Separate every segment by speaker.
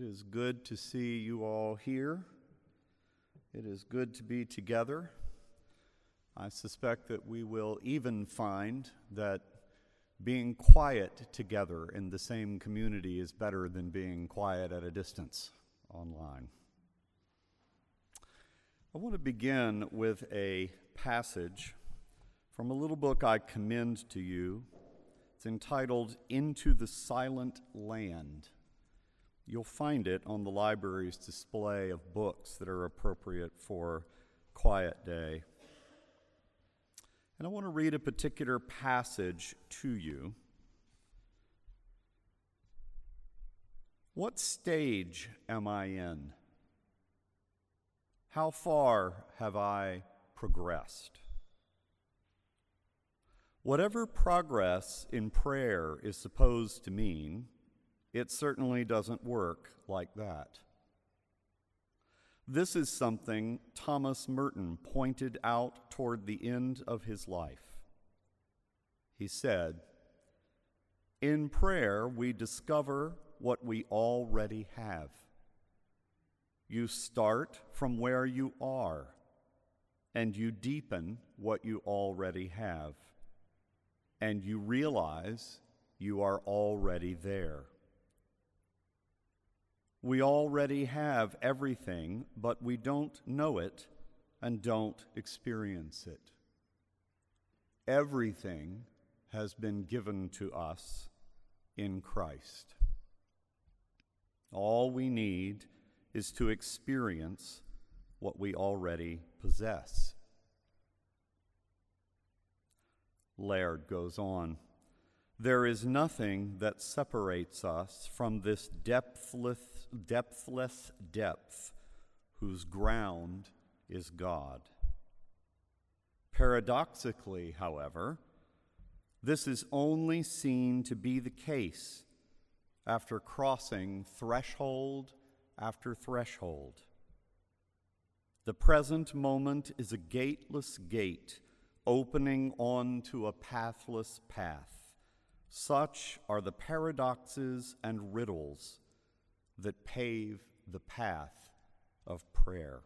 Speaker 1: It is good to see you all here. It is good to be together. I suspect that we will even find that being quiet together in the same community is better than being quiet at a distance online. I want to begin with a passage from a little book I commend to you. It's entitled Into the Silent Land. You'll find it on the library's display of books that are appropriate for Quiet Day. And I want to read a particular passage to you. What stage am I in? How far have I progressed? Whatever progress in prayer is supposed to mean, it certainly doesn't work like that. This is something Thomas Merton pointed out toward the end of his life. He said, In prayer, we discover what we already have. You start from where you are, and you deepen what you already have, and you realize you are already there. We already have everything, but we don't know it and don't experience it. Everything has been given to us in Christ. All we need is to experience what we already possess. Laird goes on. There is nothing that separates us from this depthless, depthless depth whose ground is God. Paradoxically, however, this is only seen to be the case after crossing threshold after threshold. The present moment is a gateless gate opening onto a pathless path. Such are the paradoxes and riddles that pave the path of prayer.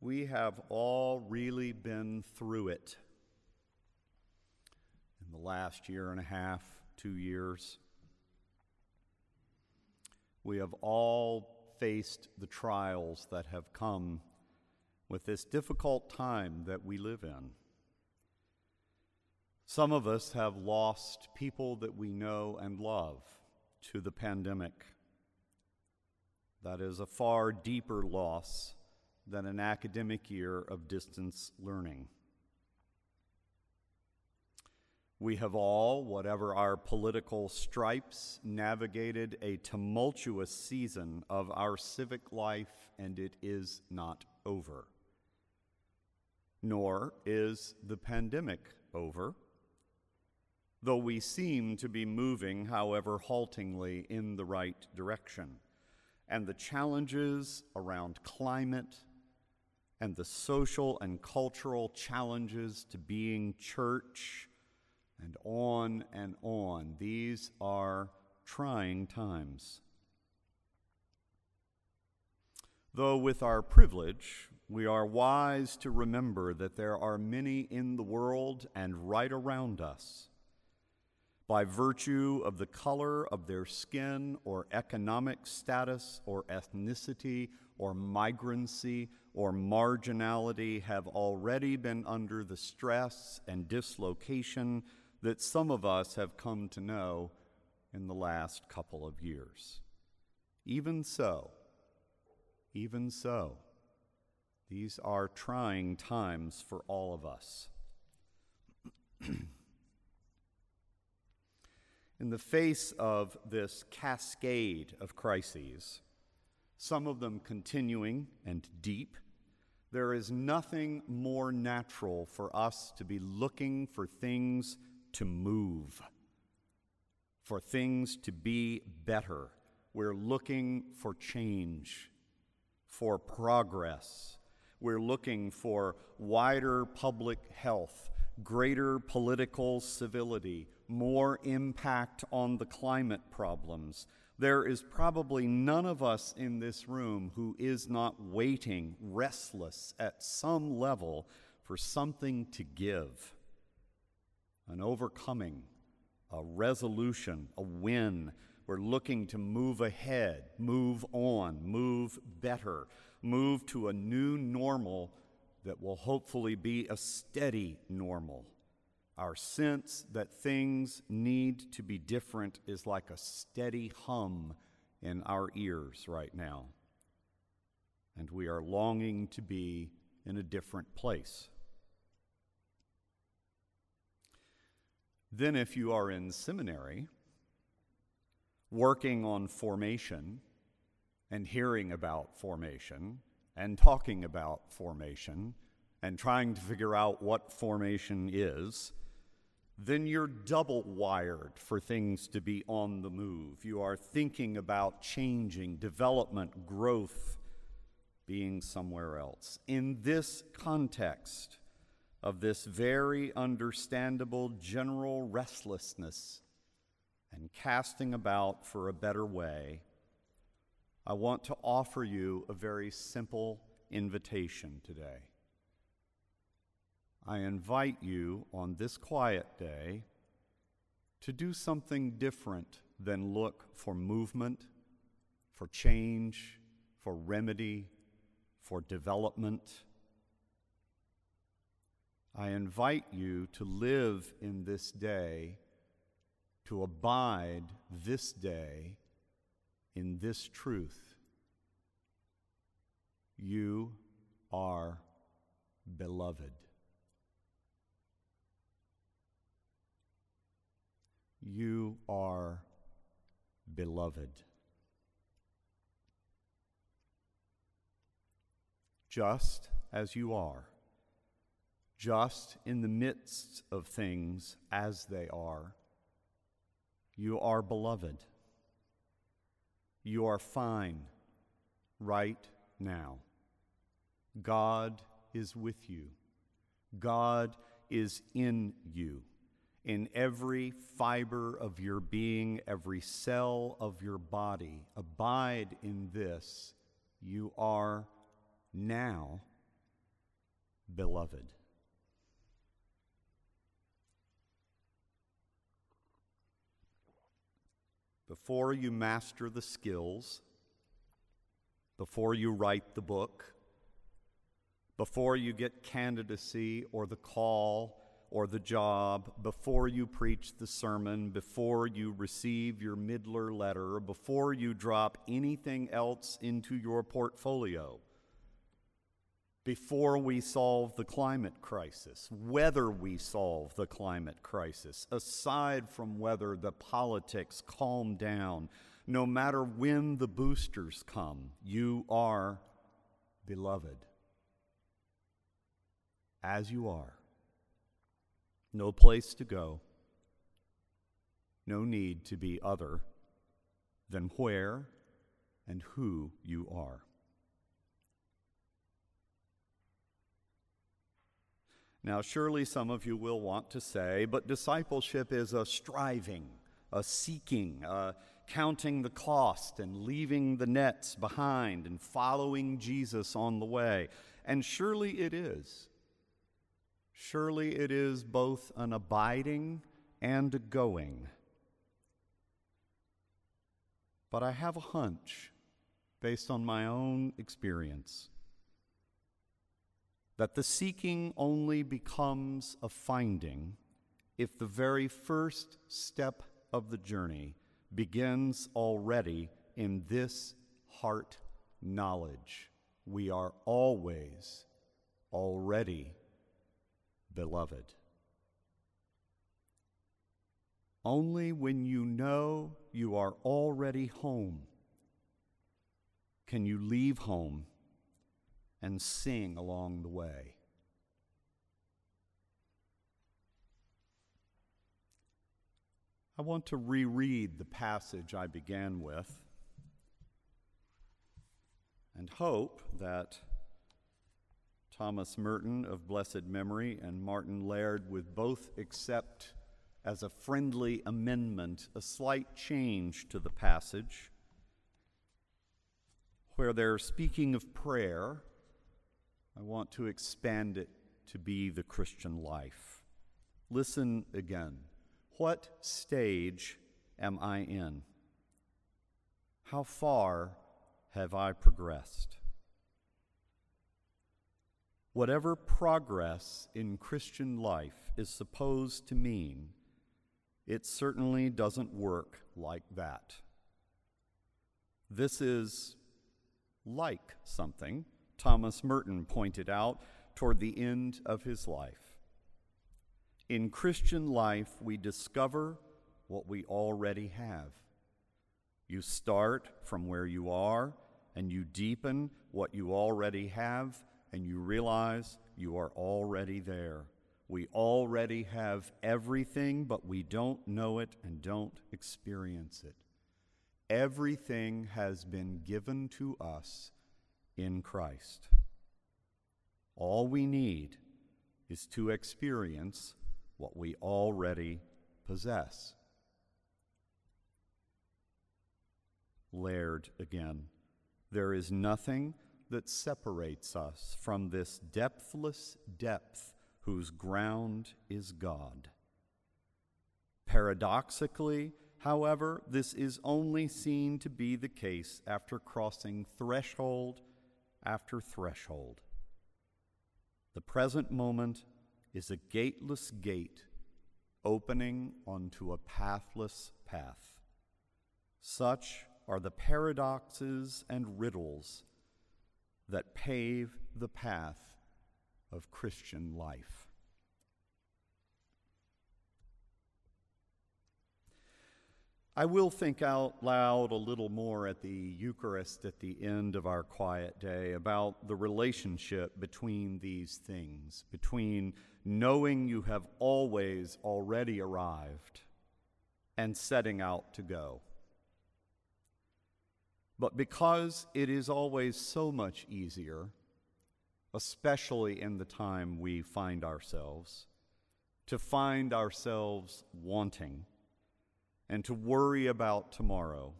Speaker 1: We have all really been through it in the last year and a half, two years. We have all faced the trials that have come with this difficult time that we live in. Some of us have lost people that we know and love to the pandemic. That is a far deeper loss than an academic year of distance learning. We have all, whatever our political stripes, navigated a tumultuous season of our civic life, and it is not over. Nor is the pandemic over, though we seem to be moving, however haltingly, in the right direction. And the challenges around climate and the social and cultural challenges to being church and on and on. These are trying times. Though, with our privilege, we are wise to remember that there are many in the world and right around us. By virtue of the color of their skin, or economic status, or ethnicity, or migrancy, or marginality, have already been under the stress and dislocation that some of us have come to know in the last couple of years. Even so, even so, these are trying times for all of us. in the face of this cascade of crises, some of them continuing and deep, there is nothing more natural for us to be looking for things to move, for things to be better. We're looking for change, for progress. We're looking for wider public health greater political civility, more impact on the climate problems. There is probably none of us in this room who is not waiting, restless at some level for something to give an overcoming, a resolution, a win. We're looking to move ahead, move on, move better, move to a new normal that will hopefully be a steady normal. Our sense that things need to be different is like a steady hum in our ears right now. And we are longing to be in a different place. Then, if you are in seminary, working on formation and hearing about formation and talking about formation and trying to figure out what formation is, then you're double wired for things to be on the move. You are thinking about changing, development, growth, being somewhere else. In this context, of this very understandable general restlessness and casting about for a better way, I want to offer you a very simple invitation today. I invite you on this quiet day to do something different than look for movement, for change, for remedy, for development I invite you to live in this day, to abide this day in this truth. You are beloved. You are beloved. Just as you are just in the midst of things as they are. You are beloved. You are fine right now. God is with you. God is in you. In every fiber of your being, every cell of your body, abide in this. You are now beloved. Before you master the skills, before you write the book, before you get candidacy or the call or the job, before you preach the sermon, before you receive your Middler letter, before you drop anything else into your portfolio before we solve the climate crisis, whether we solve the climate crisis, aside from whether the politics calm down, no matter when the boosters come, you are beloved. As you are. No place to go. No need to be other than where and who you are. Now, surely some of you will want to say, but discipleship is a striving, a seeking, a counting the cost and leaving the nets behind and following Jesus on the way. And surely it is. Surely it is both an abiding and a going. But I have a hunch, based on my own experience, that the seeking only becomes a finding if the very first step of the journey begins already in this heart knowledge. We are always already beloved. Only when you know you are already home can you leave home and sing along the way. I want to reread the passage I began with and hope that Thomas Merton of blessed memory and Martin Laird would both accept as a friendly amendment a slight change to the passage where they're speaking of prayer. I want to expand it to be the Christian life. Listen again. What stage am I in? How far have I progressed? Whatever progress in Christian life is supposed to mean, it certainly doesn't work like that. This is like something Thomas Merton pointed out toward the end of his life. In Christian life, we discover what we already have. You start from where you are and you deepen what you already have, and you realize you are already there. We already have everything, but we don't know it and don't experience it. Everything has been given to us in Christ. All we need is to experience what we already possess. Laird again. There is nothing that separates us from this depthless depth whose ground is God. Paradoxically, however, this is only seen to be the case after crossing threshold after threshold. The present moment is a gateless gate opening onto a pathless path. Such are the paradoxes and riddles that pave the path of Christian life. I will think out loud a little more at the Eucharist at the end of our quiet day about the relationship between these things, between knowing you have always already arrived and setting out to go. But because it is always so much easier, especially in the time we find ourselves, to find ourselves wanting and to worry about tomorrow.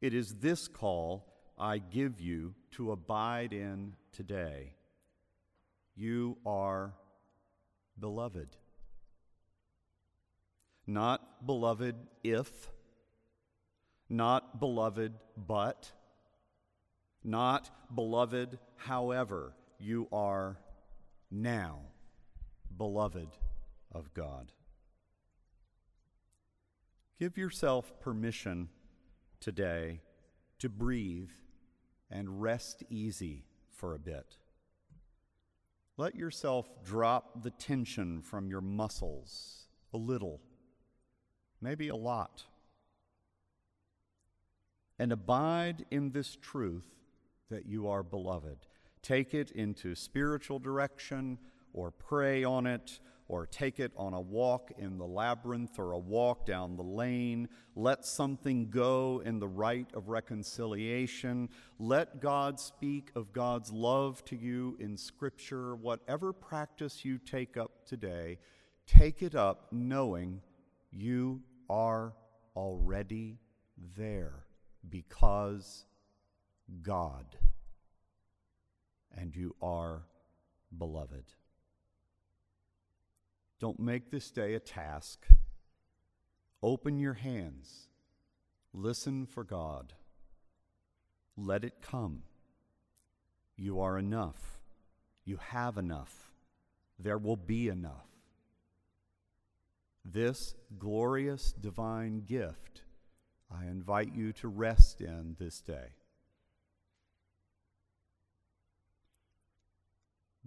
Speaker 1: It is this call I give you to abide in today. You are beloved. Not beloved if, not beloved but, not beloved however. You are now beloved of God. Give yourself permission today to breathe and rest easy for a bit. Let yourself drop the tension from your muscles a little, maybe a lot. And abide in this truth that you are beloved. Take it into spiritual direction or pray on it or take it on a walk in the labyrinth or a walk down the lane. Let something go in the rite of reconciliation. Let God speak of God's love to you in Scripture. Whatever practice you take up today, take it up knowing you are already there because God and you are beloved. Don't make this day a task. Open your hands. Listen for God. Let it come. You are enough. You have enough. There will be enough. This glorious divine gift I invite you to rest in this day.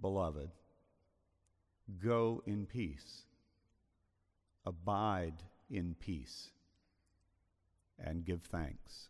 Speaker 1: Beloved, Go in peace, abide in peace, and give thanks.